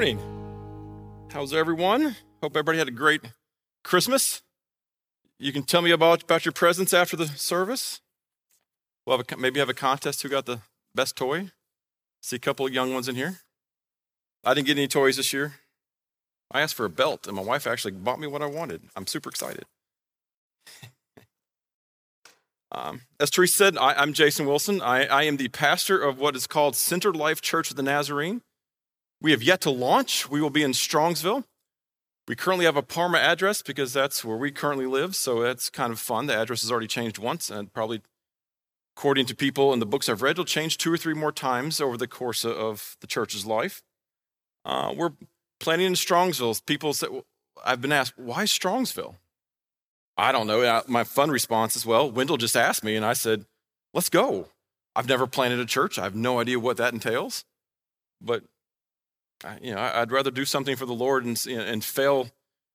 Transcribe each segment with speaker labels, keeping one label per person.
Speaker 1: morning. How's everyone? Hope everybody had a great Christmas. You can tell me about, about your presents after the service. We'll have a, maybe have a contest who got the best toy. See a couple of young ones in here. I didn't get any toys this year. I asked for a belt, and my wife actually bought me what I wanted. I'm super excited. um, as Teresa said, I, am Jason Wilson. I, I am the pastor of what is called Center Life Church of the Nazarene. We have yet to launch. We will be in Strongsville. We currently have a Parma address because that's where we currently live, so that's kind of fun. The address has already changed once, and probably, according to people in the books I've read, it'll change two or three more times over the course of the church's life. Uh, we're planning in Strongsville. People say, I've been asked, why Strongsville? I don't know. My fun response is, well, Wendell just asked me, and I said, let's go. I've never planted a church. I have no idea what that entails. But you know, I'd rather do something for the Lord and, and fail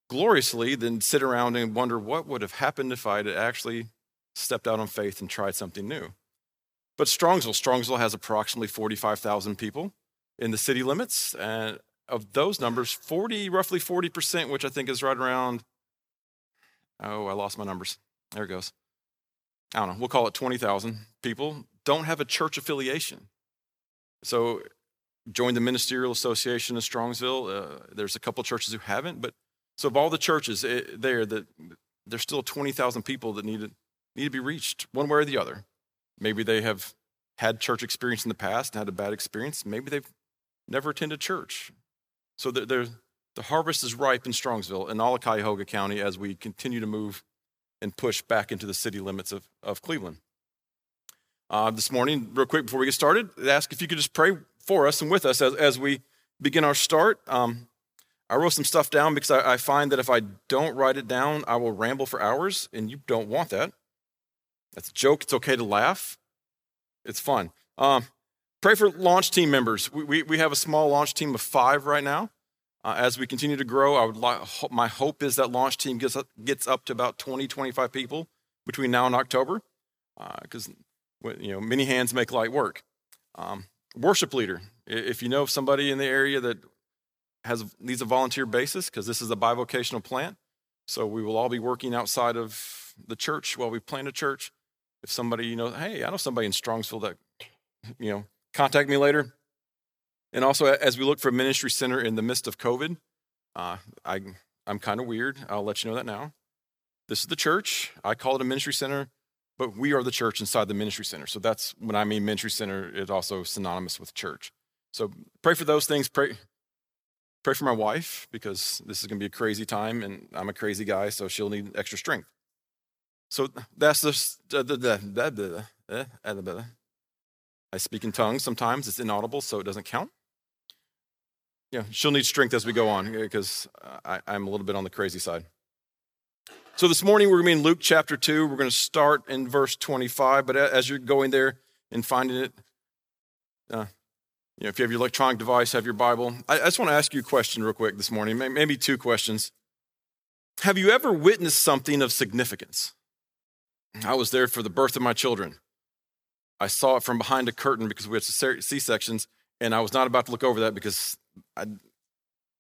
Speaker 1: gloriously than sit around and wonder what would have happened if I'd actually stepped out on faith and tried something new. But Strongsville, Strongsville has approximately 45,000 people in the city limits. And of those numbers, 40, roughly 40%, which I think is right around, oh, I lost my numbers. There it goes. I don't know, we'll call it 20,000 people, don't have a church affiliation. So joined the Ministerial Association in Strongsville. Uh, there's a couple churches who haven't, but so of all the churches it, eh, there, that there's still 20,000 people that need to, need to be reached one way or the other. Maybe they have had church experience in the past and had a bad experience. Maybe they've never attended church. So the harvest is ripe in Strongsville and all of Cuyahoga County as we continue to move and push back into the city limits of, of Cleveland. Uh, this morning, real quick before we get started, ask if you could just pray for us and with us as, as we begin our start. Um, I wrote some stuff down because I, I, find that if I don't write it down, I will ramble for hours, and you don't want that. That's a joke. It's okay to laugh. It's fun. Um, pray for launch team members. We, we, we, have a small launch team of five right now. Uh, as we continue to grow, I would my hope is that launch team gets up, gets up to about 20, 25 people between now and October, because uh, you know many hands make light work. Um, worship leader. If you know somebody in the area that has needs a volunteer basis, because this is a bivocational plant, so we will all be working outside of the church while we plant a church. If somebody, you know, hey, I know somebody in Strongsville that, you know, contact me later. And also, as we look for a ministry center in the midst of COVID, uh, I, I'm kind of weird. I'll let you know that now. This is the church. I call it a ministry center but we are the church inside the ministry center. So that's when I mean ministry center, it's also synonymous with church. So pray for those things. Pray, pray for my wife because this is going to be a crazy time, and I'm a crazy guy, so she'll need extra strength. So that's the. I speak in tongues sometimes. It's inaudible, so it doesn't count. Yeah, she'll need strength as we go on because I'm a little bit on the crazy side. So this morning we're going to be in Luke chapter 2. We're going to start in verse 25. But as you're going there and finding it, uh, you know, if you have your electronic device, have your Bible. I, just want to ask you a question real quick this morning, maybe two questions. Have you ever witnessed something of significance? I was there for the birth of my children. I saw it from behind a curtain because we had C sections, and I was not about to look over that because I,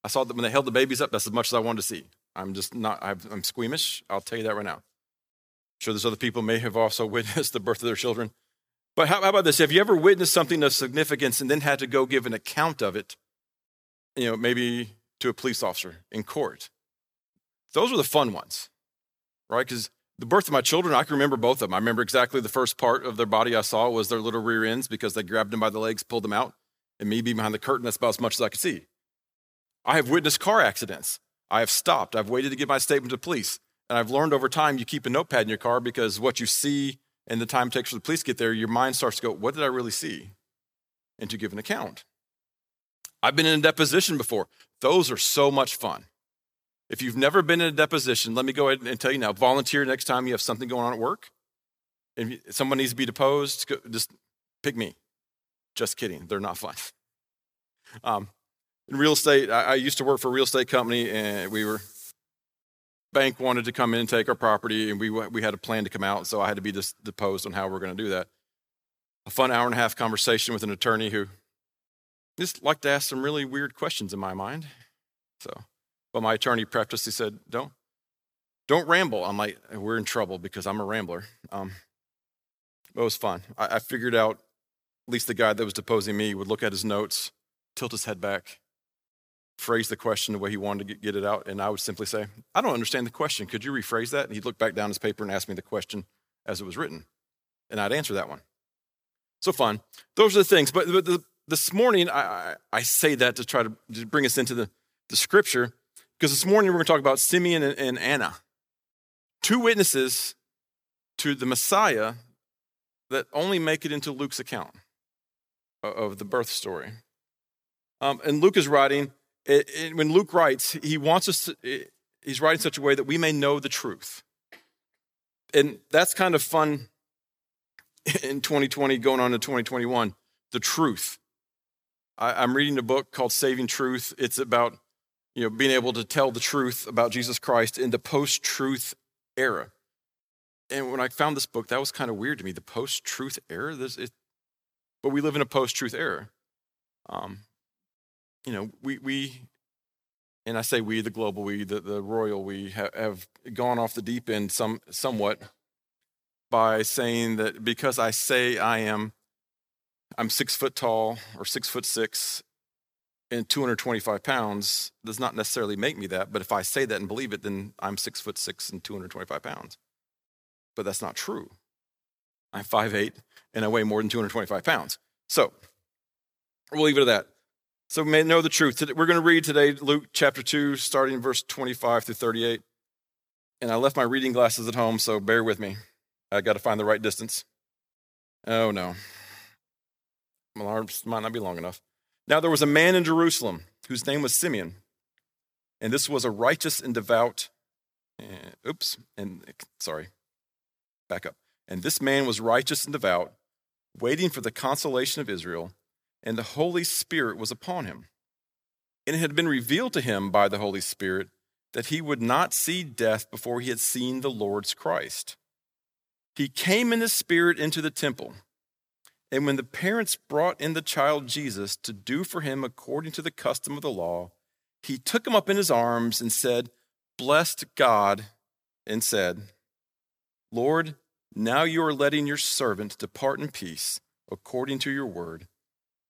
Speaker 1: I saw that when they held the babies up, that's as much as I wanted to see. I'm just not, I'm squeamish. I'll tell you that right now. I'm sure there's other people may have also witnessed the birth of their children. But how, how about this? Have you ever witnessed something of significance and then had to go give an account of it, you know, maybe to a police officer in court? Those are the fun ones, right? Because the birth of my children, I can remember both of them. I remember exactly the first part of their body I saw was their little rear ends because they grabbed them by the legs, pulled them out, and me being behind the curtain, that's about as much as I could see. I have witnessed car accidents I have stopped. I've waited to give my statement to police. And I've learned over time you keep a notepad in your car because what you see and the time it takes for the police to get there, your mind starts to go, What did I really see? And to give an account. I've been in a deposition before. Those are so much fun. If you've never been in a deposition, let me go ahead and tell you now volunteer next time you have something going on at work. If someone needs to be deposed, just pick me. Just kidding. They're not fun. Um, in real estate, I, I used to work for a real estate company, and we were bank wanted to come in and take our property, and we we had a plan to come out, so I had to be deposed on how we're going to do that. A fun hour and a half conversation with an attorney who just liked to ask some really weird questions in my mind. So, but my attorney prefaced, he said, don't, don't ramble. I'm like, we're in trouble because I'm a rambler. Um, it was fun. I, I figured out, at least the guy that was deposing me would look at his notes, tilt his head back, phrase the question the way he wanted to get, get it out, and I would simply say, I don't understand the question. Could you rephrase that? And he'd look back down his paper and ask me the question as it was written, and I'd answer that one. So fun. Those are the things. But, but the, this morning, I, I, say that to try to, to bring us into the, the scripture, because this morning we're going to talk about Simeon and, and Anna, two witnesses to the Messiah that only make it into Luke's account of the birth story. Um, and Luke is writing, it, it, when Luke writes, he wants us to, it, he's writing such a way that we may know the truth. And that's kind of fun in 2020, going on to 2021, the truth. I, am reading a book called Saving Truth. It's about you know being able to tell the truth about Jesus Christ in the post-truth era. And when I found this book, that was kind of weird to me. The post-truth era. This, it, but we live in a post-truth era. Um, you know, we we, and I say we, the global we, the, the royal we, have, have gone off the deep end some somewhat by saying that because I say I am I'm six foot tall or six foot six and 225 pounds does not necessarily make me that. But if I say that and believe it, then I'm six foot six and 225 pounds. But that's not true. I'm 5'8 and I weigh more than 225 pounds. So we'll leave it at that. So we may know the truth. We're going to read today Luke chapter 2, starting in verse 25 through 38. And I left my reading glasses at home, so bear with me. I got to find the right distance. Oh no. My arms might not be long enough. Now there was a man in Jerusalem whose name was Simeon, and this was a righteous and devout. Uh, oops, and sorry, back up. And this man was righteous and devout, waiting for the consolation of Israel, and the Holy Spirit was upon him. And it had been revealed to him by the Holy Spirit that he would not see death before he had seen the Lord's Christ. He came in the Spirit into the temple. And when the parents brought in the child Jesus to do for him according to the custom of the law, he took him up in his arms and said, Blessed God, and said, Lord, now you are letting your servant depart in peace according to your word.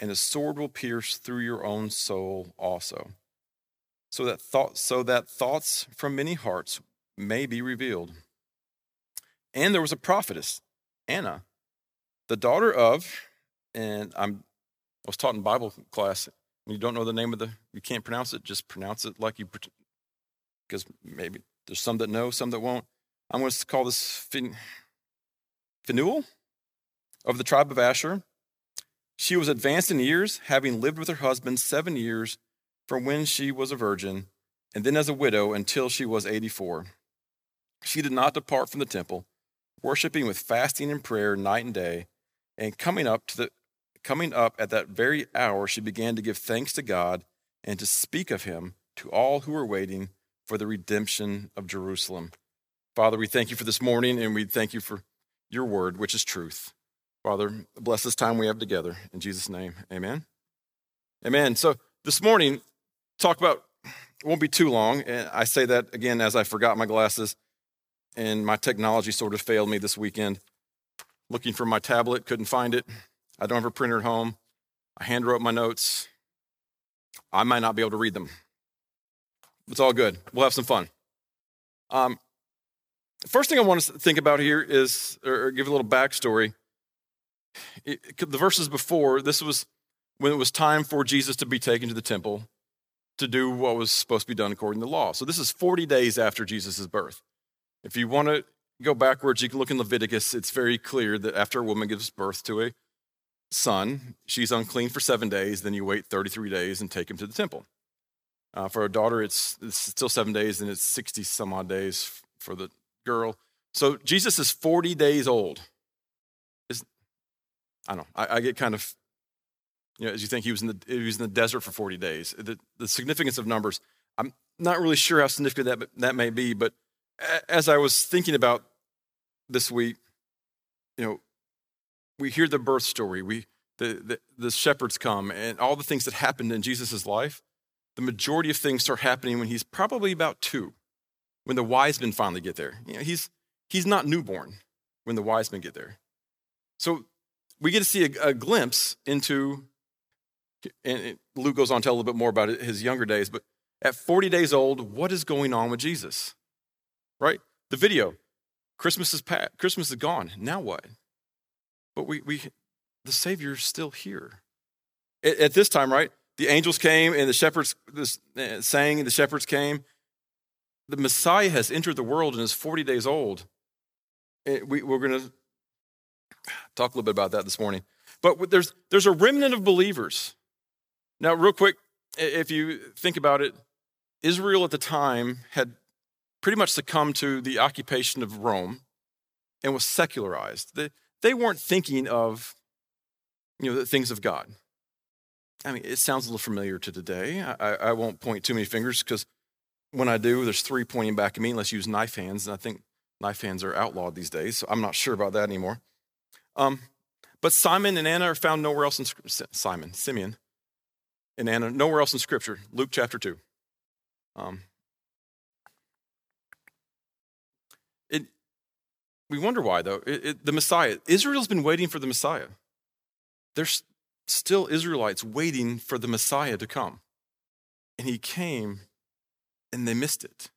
Speaker 1: and a sword will pierce through your own soul also, so that, so that thoughts from many hearts may be revealed. And there was a prophetess, Anna, the daughter of, and I'm, I was taught in Bible class. You don't know the name of the, you can't pronounce it. Just pronounce it like you, because maybe there's some that know, some that won't. I'm going to call this fin, Phanuel of the tribe of Asher. She was advanced in years, having lived with her husband seven years from when she was a virgin, and then as a widow until she was 84. She did not depart from the temple worshiping with fasting and prayer night and day, and coming up to the coming up at that very hour she began to give thanks to God and to speak of him to all who were waiting for the redemption of Jerusalem. Father, we thank you for this morning and we thank you for your word, which is truth. Father, bless this time we have together. In Jesus' name, amen. Amen. So this morning, talk about, won't be too long. And I say that again as I forgot my glasses and my technology sort of failed me this weekend. Looking for my tablet, couldn't find it. I don't have a printer at home. I hand wrote my notes. I might not be able to read them. It's all good. We'll have some fun. Um, first thing I want to think about here is, or give a little backstory. It, the verses before, this was when it was time for Jesus to be taken to the temple to do what was supposed to be done according to the law. So this is 40 days after Jesus' birth. If you want to go backwards, you can look in Leviticus. It's very clear that after a woman gives birth to a son, she's unclean for seven days, then you wait 33 days and take him to the temple. Uh, for a daughter, it's, it's still seven days, and it's 60 some odd days for the girl. So Jesus is 40 days old. I don't know. I, I, get kind of, you know, as you think he was in the, he was in the desert for 40 days. The, the significance of numbers, I'm not really sure how significant that, that may be, but as I was thinking about this week, you know, we hear the birth story, we, the, the, the shepherds come, and all the things that happened in Jesus' life. The majority of things start happening when he's probably about two, when the wise men finally get there. You know, he's, he's not newborn when the wise men get there. So we get to see a, a glimpse into, and Luke goes on to tell a little bit more about his younger days, but at 40 days old, what is going on with Jesus? Right? The video, Christmas is past, Christmas is gone. Now what? But we, we the Savior's still here. At, at this time, right? The angels came and the shepherds this, uh, sang, the shepherds came. The Messiah has entered the world and is 40 days old. We, we're going to talk a little bit about that this morning. But there's, there's a remnant of believers. Now, real quick, if you think about it, Israel at the time had pretty much succumbed to the occupation of Rome and was secularized. They, they weren't thinking of you know, the things of God. I mean, it sounds a little familiar to today. I, I won't point too many fingers because when I do, there's three pointing back at me unless you use knife hands. And I think knife hands are outlawed these days, so I'm not sure about that anymore. Um, but Simon and Anna are found nowhere else in Simon, Simeon, and Anna nowhere else in Scripture. Luke chapter two. Um, We wonder why, though. It, it, the Messiah, Israel's been waiting for the Messiah. There's still Israelites waiting for the Messiah to come. And he came and they missed it.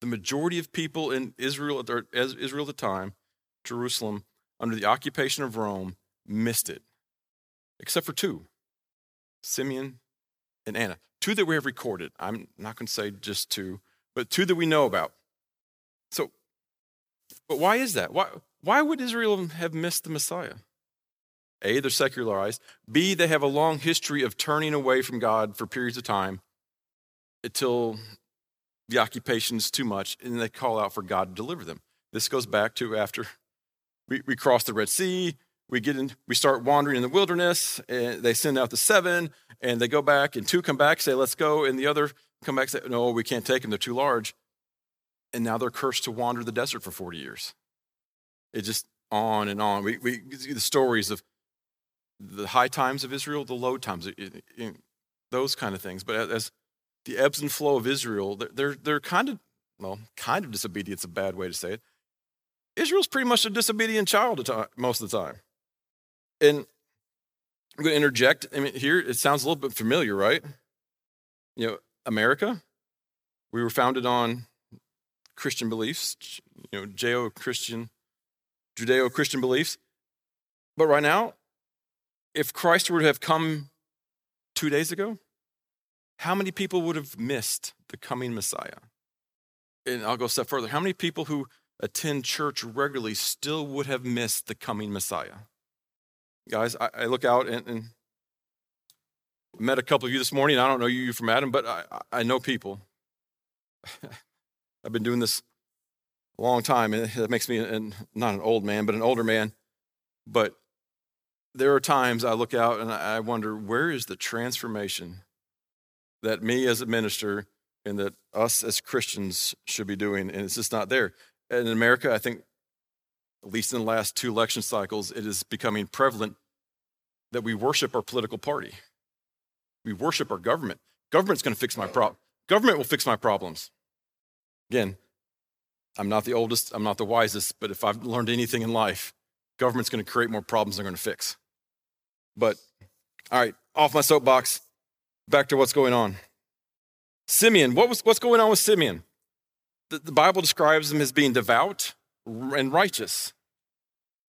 Speaker 1: The majority of people in Israel, Israel at the time, Jerusalem, under the occupation of Rome, missed it, except for two Simeon and Anna. Two that we have recorded. I'm not going to say just two, but two that we know about. So but why is that? Why, why would Israel have missed the Messiah? A, they're secularized. B, they have a long history of turning away from God for periods of time until the occupation is too much, and they call out for God to deliver them. This goes back to after we, we cross the Red Sea, we get in, we start wandering in the wilderness, and they send out the seven, and they go back, and two come back, say, let's go, and the other come back, say, no, we can't take them, they're too large and now they're cursed to wander the desert for 40 years. It just on and on. We, we see the stories of the high times of Israel, the low times, those kind of things. But as the ebbs and flow of Israel, they're, they're kind of, well, kind of disobedience, a bad way to say it. Israel's pretty much a disobedient child most of the time. And I'm going to interject. I mean, here it sounds a little bit familiar, right? You know, America, we were founded on Christian beliefs, you know, Judeo Christian, Judeo Christian beliefs. But right now, if Christ were to have come two days ago, how many people would have missed the coming Messiah? And I'll go a step further. How many people who attend church regularly still would have missed the coming Messiah? Guys, I, I look out and, and, met a couple of you this morning. I don't know you from Adam, but I, I know people. I've been doing this a long time, and that makes me an, not an old man, but an older man. But there are times I look out and I wonder, where is the transformation that me as a minister and that us as Christians should be doing? And it's just not there. In America, I think, at least in the last two election cycles, it is becoming prevalent that we worship our political party. We worship our government. Government's going to fix my problem. Government will fix my problems. Again, I'm not the oldest, I'm not the wisest, but if I've learned anything in life, government's going to create more problems than they're going to fix. But, all right, off my soapbox, back to what's going on. Simeon, what was, what's going on with Simeon? The, the Bible describes them as being devout and righteous.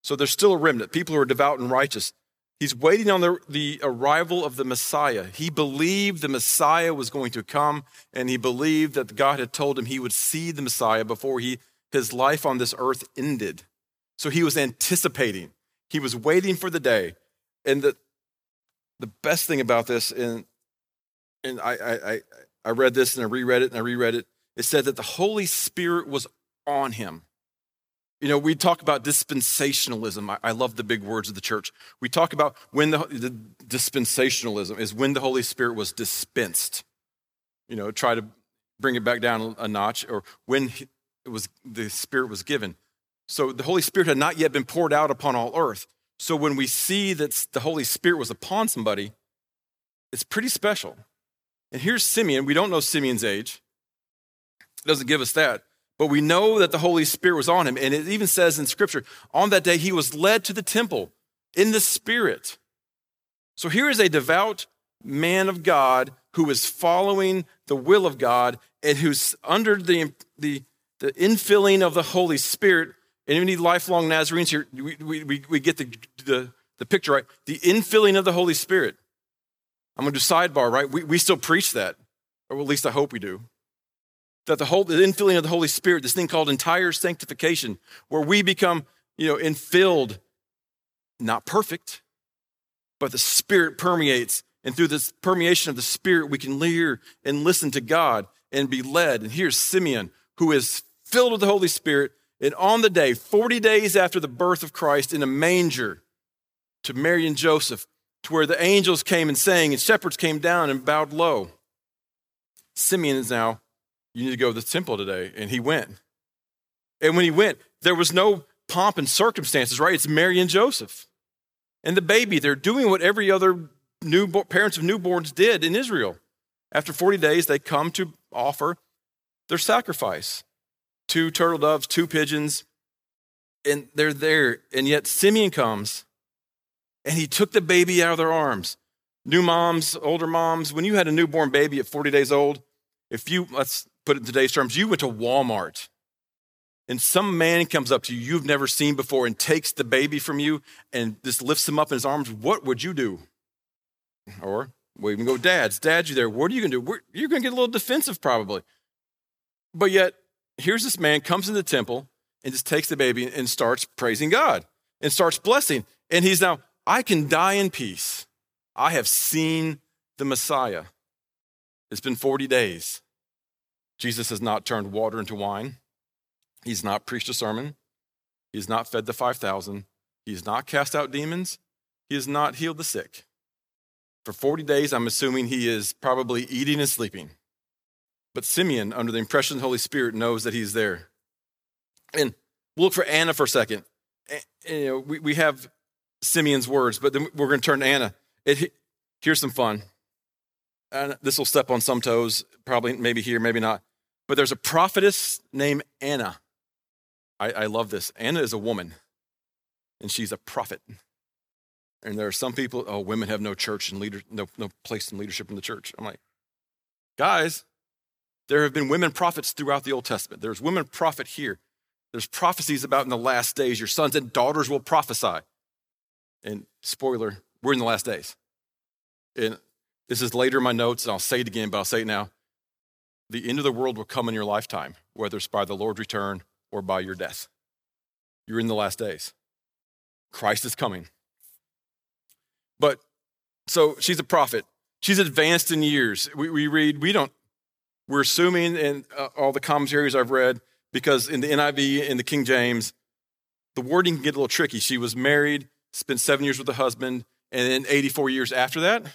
Speaker 1: So there's still a remnant, people who are devout and righteous. He's waiting on the, the arrival of the Messiah. He believed the Messiah was going to come, and he believed that God had told him he would see the Messiah before he, his life on this earth ended. So he was anticipating. He was waiting for the day. And the, the best thing about this, and, and I, I, I read this and I reread it and I reread it, it said that the Holy Spirit was on him. You know, we talk about dispensationalism. I, I, love the big words of the church. We talk about when the, the dispensationalism is when the Holy Spirit was dispensed. You know, try to bring it back down a notch, or when it was the Spirit was given. So the Holy Spirit had not yet been poured out upon all earth. So when we see that the Holy Spirit was upon somebody, it's pretty special. And here's Simeon. We don't know Simeon's age. Doesn't give us that. But we know that the Holy Spirit was on him. And it even says in Scripture, on that day, he was led to the temple in the Spirit. So here is a devout man of God who is following the will of God and who's under the, the, the infilling of the Holy Spirit. And any lifelong Nazarenes here, we, we, we get the, the, the picture right. The infilling of the Holy Spirit. I'm going to do sidebar, right? We, we still preach that, or at least I hope we do that the whole the infilling of the Holy Spirit, this thing called entire sanctification, where we become, you know, infilled, not perfect, but the Spirit permeates. And through this permeation of the Spirit, we can hear and listen to God and be led. And here's Simeon, who is filled with the Holy Spirit. And on the day, 40 days after the birth of Christ, in a manger to Mary and Joseph, to where the angels came and sang, and shepherds came down and bowed low. Simeon is now you need to go to the temple today. And he went. And when he went, there was no pomp and circumstances, right? It's Mary and Joseph. And the baby, they're doing what every other new parents of newborns did in Israel. After 40 days, they come to offer their sacrifice two turtle doves, two pigeons, and they're there. And yet Simeon comes and he took the baby out of their arms. New moms, older moms, when you had a newborn baby at 40 days old, if you, let's put it in today's terms, you went to Walmart and some man comes up to you you've never seen before and takes the baby from you and just lifts him up in his arms, what would you do? Or we even go, dads, dad, you there. What are you going to do? You're going to get a little defensive probably. But yet, here's this man comes in the temple and just takes the baby and starts praising God and starts blessing. And he's now, I can die in peace. I have seen the Messiah. It's been 40 days. Jesus has not turned water into wine. He's not preached a sermon. He has not fed the 5,000. He has not cast out demons. He has not healed the sick. For 40 days, I'm assuming he is probably eating and sleeping. But Simeon, under the impression of the Holy Spirit, knows that he's there. And we'll look for Anna for a second. And, you know, we, we have Simeon's words, but then we're going to turn to Anna. It, here's some fun. And this will step on some toes, probably, maybe here, maybe not. But there's a prophetess named Anna. I, I love this. Anna is a woman, and she's a prophet. And there are some people, oh, women have no church and leader, no, no place in leadership in the church. I'm like, guys, there have been women prophets throughout the Old Testament. There's women prophet here. There's prophecies about in the last days, your sons and daughters will prophesy. And spoiler, we're in the last days. And this is later in my notes, and I'll say it again, but I'll say it now the end of the world will come in your lifetime, whether it's by the Lord's return or by your death. You're in the last days. Christ is coming. But so she's a prophet. She's advanced in years. We, we read, we don't, we're assuming in uh, all the commentaries I've read, because in the NIV, in the King James, the wording can get a little tricky. She was married, spent seven years with a husband, and then 84 years after that,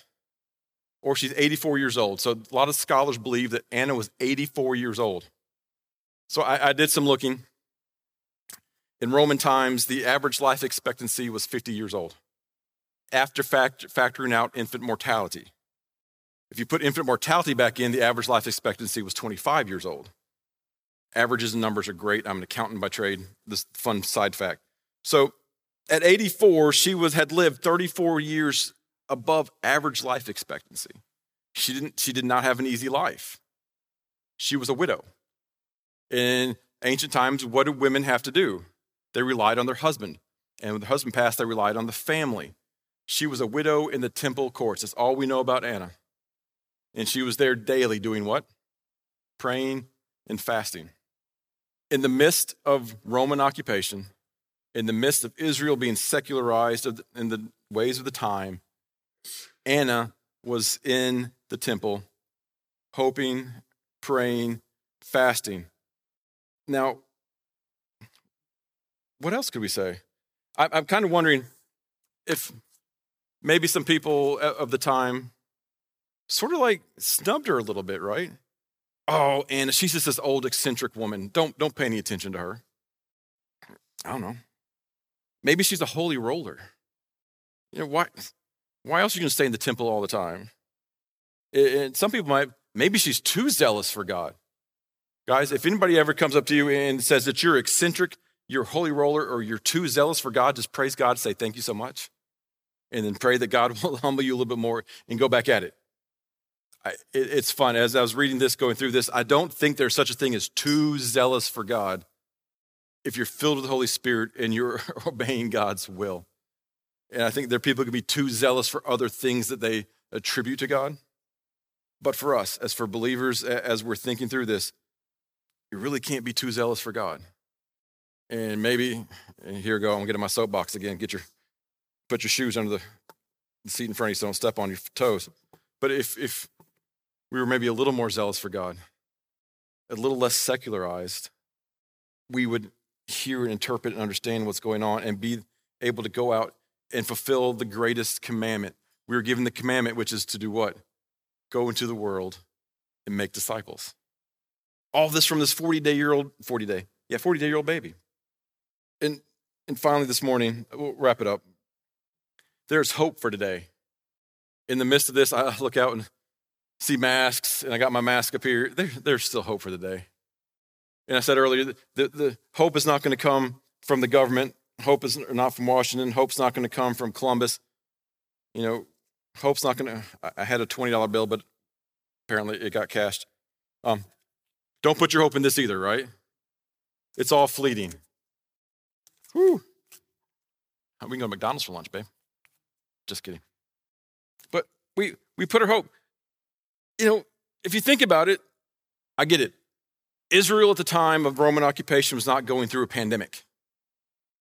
Speaker 1: or she's 84 years old. So a lot of scholars believe that Anna was 84 years old. So I, I did some looking. In Roman times, the average life expectancy was 50 years old after fact, factoring out infant mortality. If you put infant mortality back in, the average life expectancy was 25 years old. Averages and numbers are great. I'm an accountant by trade. This fun side fact. So at 84, she was, had lived 34 years above average life expectancy. She, didn't, she did not have an easy life. She was a widow. In ancient times, what did women have to do? They relied on their husband. And when their husband passed, they relied on the family. She was a widow in the temple courts. That's all we know about Anna. And she was there daily doing what? Praying and fasting. In the midst of Roman occupation, in the midst of Israel being secularized, in the ways of the time, Anna was in the temple, hoping, praying, fasting. Now, what else could we say? I'm kind of wondering if maybe some people of the time sort of like snubbed her a little bit, right? Oh, Anna, she's just this old eccentric woman. Don't don't pay any attention to her. I don't know. Maybe she's a holy roller. You know, why why else are you going to stay in the temple all the time? And some people might, maybe she's too zealous for God. Guys, if anybody ever comes up to you and says that you're eccentric, you're holy roller, or you're too zealous for God, just praise God, say thank you so much. And then pray that God will humble you a little bit more and go back at it. I, it it's fun. As I was reading this, going through this, I don't think there's such a thing as too zealous for God if you're filled with the Holy Spirit and you're obeying God's will. And I think there are people who can be too zealous for other things that they attribute to God. But for us, as for believers, as we're thinking through this, you really can't be too zealous for God. And maybe, and here we go, I'm getting my soapbox again. Get your, put your shoes under the, the seat in front of you so don't step on your toes. But if, if we were maybe a little more zealous for God, a little less secularized, we would hear and interpret and understand what's going on and be able to go out and fulfill the greatest commandment. We were given the commandment, which is to do what? Go into the world and make disciples. All this from this 40 day year old, 40 day, yeah, 40 day year old baby. And, and finally, this morning, we'll wrap it up. There's hope for today. In the midst of this, I look out and see masks, and I got my mask up here. There, there's still hope for the day. And I said earlier, the, the hope is not going to come from the government. Hope is not from Washington. Hope's not going to come from Columbus. You know, hope's not going to. I had a $20 bill, but apparently it got cashed. Um, don't put your hope in this either, right? It's all fleeting. Whew. We can go to McDonald's for lunch, babe. Just kidding. But we, we put our hope. You know, if you think about it, I get it. Israel at the time of Roman occupation was not going through a pandemic,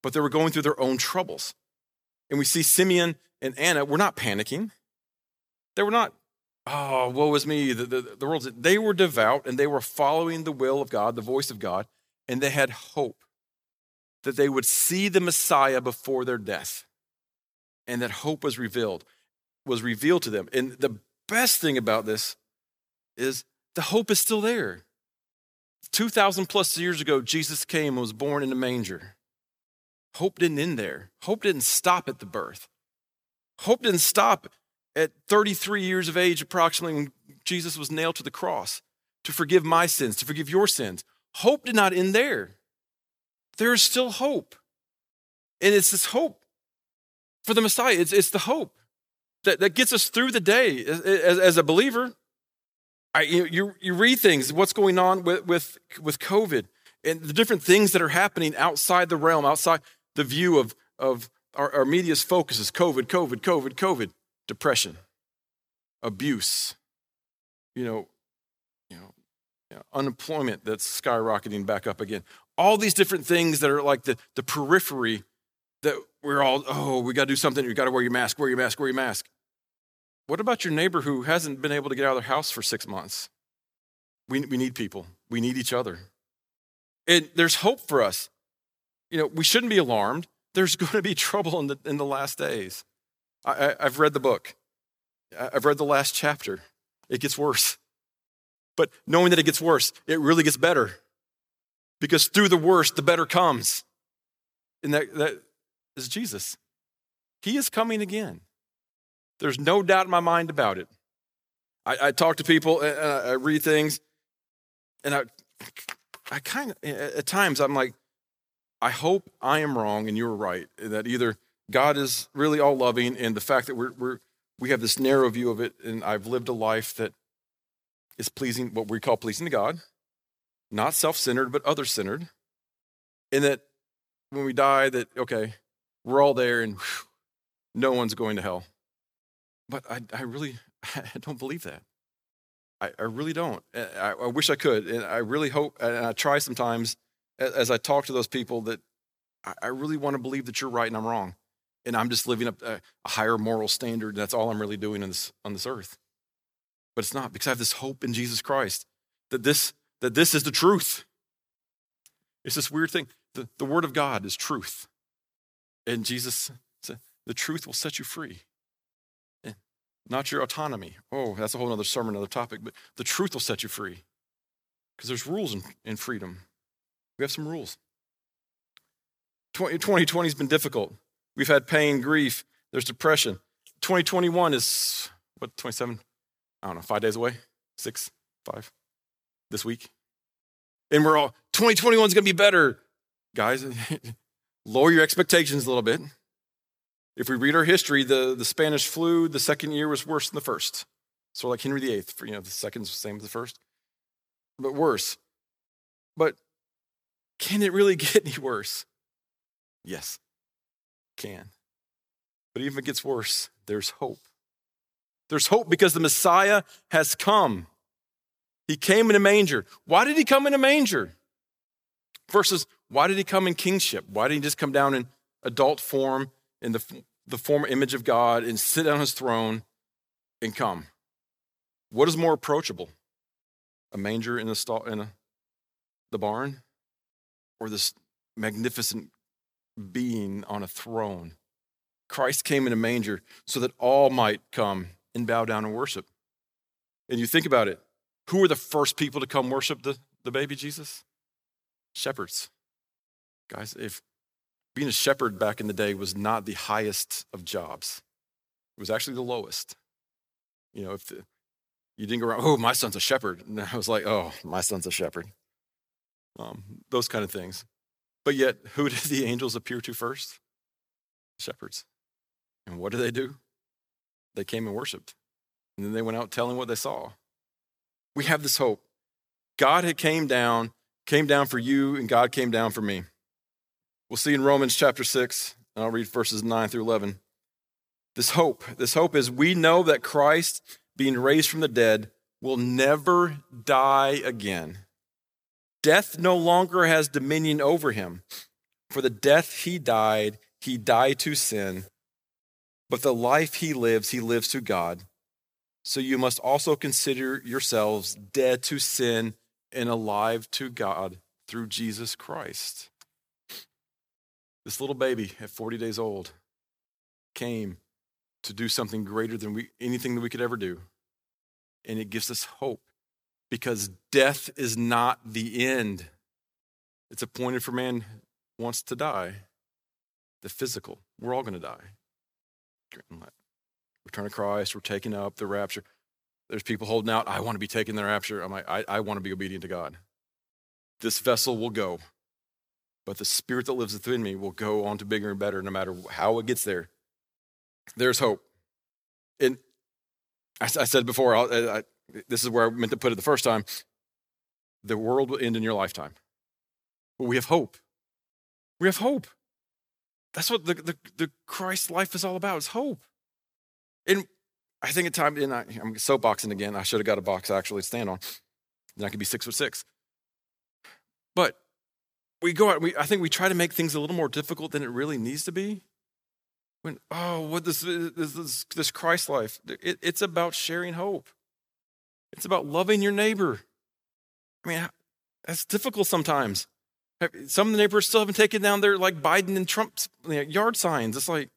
Speaker 1: but they were going through their own troubles. And we see Simeon and Anna were not panicking. They were not, oh, woe is me. The, the, the world's, they were devout and they were following the will of God, the voice of God, and they had hope that they would see the Messiah before their death. And that hope was revealed, was revealed to them. And the best thing about this is the hope is still there. 2,000 plus years ago, Jesus came and was born in a manger. Hope didn't end there. Hope didn't stop at the birth. Hope didn't stop at 33 years of age, approximately, when Jesus was nailed to the cross to forgive my sins, to forgive your sins. Hope did not end there. There is still hope. And it's this hope for the Messiah. It's, it's the hope that, that gets us through the day as, as, a believer. I, you, you, you read things, what's going on with, with, with COVID and the different things that are happening outside the realm, outside the view of, of our, our media's focus is COVID, COVID, COVID, COVID, depression, abuse, you know, you know, you know, unemployment that's skyrocketing back up again. All these different things that are like the, the periphery that we're all, oh, we got to do something. You got to wear your mask, wear your mask, wear your mask. What about your neighbor who hasn't been able to get out of their house for six months? We, we need people, we need each other. And there's hope for us. You know, we shouldn't be alarmed. There's going to be trouble in the, in the last days. I, I've read the book, I've read the last chapter. It gets worse. But knowing that it gets worse, it really gets better. Because through the worst, the better comes. And that, that is Jesus. He is coming again. There's no doubt in my mind about it. I, I talk to people and I read things, and I, I kind of, at times, I'm like, I hope I am wrong and you're right. That either God is really all loving, and the fact that we're, we're we have this narrow view of it, and I've lived a life that is pleasing, what we call pleasing to God, not self-centered but other-centered, and that when we die, that okay, we're all there, and whew, no one's going to hell. But I, I really I don't believe that. I, I really don't. I, I wish I could. And I really hope, and I try sometimes as I talk to those people that I really want to believe that you're right and I'm wrong. and I'm just living up a, a higher moral standard. That's all I'm really doing on this, on this earth. But it's not because I have this hope in Jesus Christ that this, that this is the truth. It's this weird thing. The, the Word of God is truth. And Jesus said, the truth will set you free. Not your autonomy. Oh, that's a whole other sermon, another topic. But the truth will set you free. Because there's rules in, in freedom. We have some rules. 2020 has been difficult. We've had pain, grief, there's depression. 2021 is, what, 27? I don't know, five days away? Six, five, this week. And we're all, 2021 is going to be better. Guys, lower your expectations a little bit. If we read our history, the, the Spanish flu, the second year was worse than the first. So like Henry VIII, for, you know, the second's the same as the first, but worse. But can it really get any worse? Yes, can. But even if it gets worse, there's hope. There's hope because the Messiah has come. He came in a manger. Why did he come in a manger? Versus, why did he come in kingship? Why didn't he just come down in adult form, in the, the former image of God, and sit on his throne and come? What is more approachable? A manger in, a stall, in a, the barn? Or this magnificent being on a throne. Christ came in a manger so that all might come and bow down and worship. And you think about it who were the first people to come worship the, the baby Jesus? Shepherds. Guys, if being a shepherd back in the day was not the highest of jobs, it was actually the lowest. You know, if the, you didn't go around, oh, my son's a shepherd. And I was like, oh, my son's a shepherd. Um, those kind of things. But yet, who did the angels appear to first? Shepherds. And what did they do? They came and worshiped. And then they went out telling what they saw. We have this hope. God had came down, came down for you, and God came down for me. We'll see in Romans chapter 6, and I'll read verses 9 through 11. This hope, this hope is we know that Christ, being raised from the dead, will never die again. Death no longer has dominion over him. For the death he died, he died to sin. But the life he lives, he lives to God. So you must also consider yourselves dead to sin and alive to God through Jesus Christ. This little baby at 40 days old came to do something greater than we, anything that we could ever do. And it gives us hope because death is not the end. It's appointed for man wants to die. The physical. We're all going to die. Return of Christ, we're taking up the rapture. There's people holding out, I want to be taken the rapture. I'm like, I, I want to be obedient to God. This vessel will go, but the spirit that lives within me will go on to bigger and better no matter how it gets there. There's hope. And I, I said before, I, I, this is where I meant to put it the first time. The world will end in your lifetime. But we have hope. We have hope. That's what the, the, the Christ life is all about, is hope. And I think at times, and I, I'm soapboxing again. I should have got a box actually to stand on. Then I could be six foot six. But we go out, we, I think we try to make things a little more difficult than it really needs to be. When, oh, what this, this, this Christ life, it, it's about sharing hope. It's about loving your neighbor. I mean, that's difficult sometimes. Some of the neighbors still haven't taken down their like Biden and Trump's yard signs. It's like,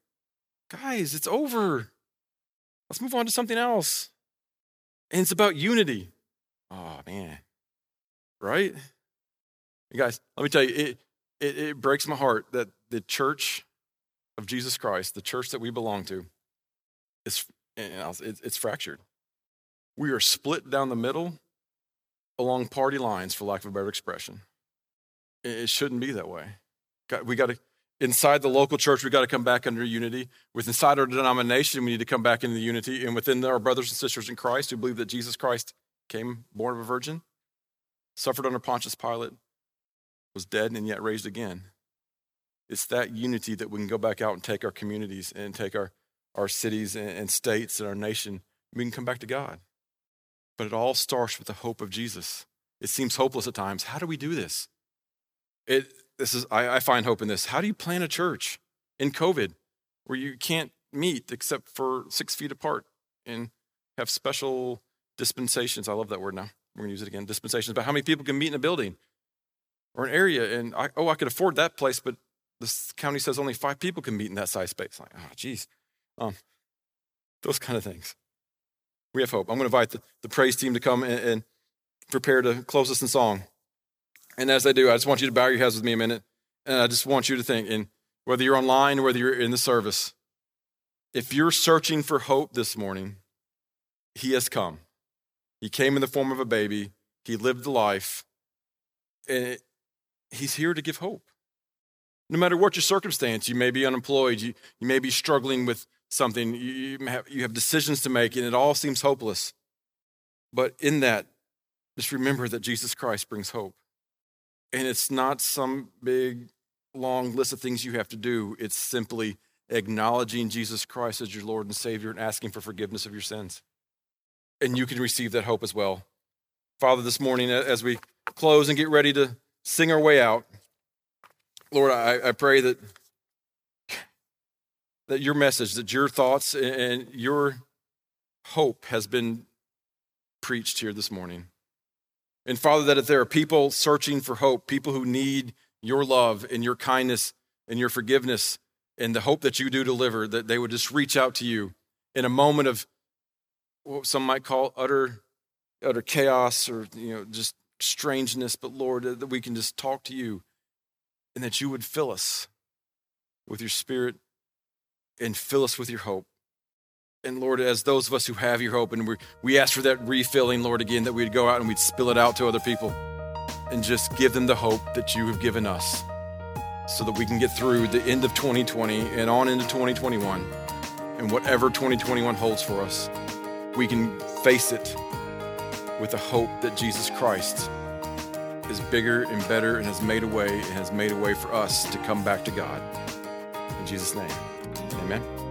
Speaker 1: guys, it's over. Let's move on to something else. And it's about unity. Oh man, right? You guys, let me tell you, it, it, it breaks my heart that the church of Jesus Christ, the church that we belong to, is it's fractured. We are split down the middle along party lines, for lack of a better expression. It shouldn't be that way. We got to, inside the local church, we got to come back under unity. With inside our denomination, we need to come back into unity. And within our brothers and sisters in Christ who believe that Jesus Christ came born of a virgin, suffered under Pontius Pilate, was dead and yet raised again. It's that unity that we can go back out and take our communities and take our, our cities and states and our nation. We can come back to God. But it all starts with the hope of Jesus. It seems hopeless at times. How do we do this? It, this is, I, I find hope in this. How do you plan a church in COVID? where you can't meet except for six feet apart and have special dispensations. I love that word now. We're going to use it again dispensations about how many people can meet in a building or an area. And I, oh, I could afford that place, but the county says only five people can meet in that size space. Like, oh, geez. Um, those kind of things. We have hope. I'm going to invite the, the praise team to come and, and prepare to close us in song. And as they do, I just want you to bow your heads with me a minute. And I just want you to think, and whether you're online or whether you're in the service, if you're searching for hope this morning, He has come. He came in the form of a baby, He lived a life, and He's here to give hope. No matter what your circumstance, you may be unemployed, you, you may be struggling with something, you, have, you have decisions to make, and it all seems hopeless. But in that, just remember that Jesus Christ brings hope. And it's not some big, long list of things you have to do, it's simply acknowledging Jesus Christ as your Lord and Savior and asking for forgiveness of your sins. And you can receive that hope as well. Father, this morning, as we close and get ready to sing our way out, Lord, I, I pray that, that your message, that your thoughts and your hope has been preached here this morning. And Father, that if there are people searching for hope, people who need your love and your kindness and your forgiveness, and the hope that you do deliver, that they would just reach out to you in a moment of what some might call utter, utter chaos or you know just strangeness. But Lord, that we can just talk to you, and that you would fill us with your Spirit and fill us with your hope. And Lord, as those of us who have your hope, and we we ask for that refilling, Lord, again, that we'd go out and we'd spill it out to other people, and just give them the hope that you have given us so that we can get through the end of 2020 and on into 2021. And whatever 2021 holds for us, we can face it with the hope that Jesus Christ is bigger and better and has made a way and has made a way for us to come back to God. In Jesus' name, amen.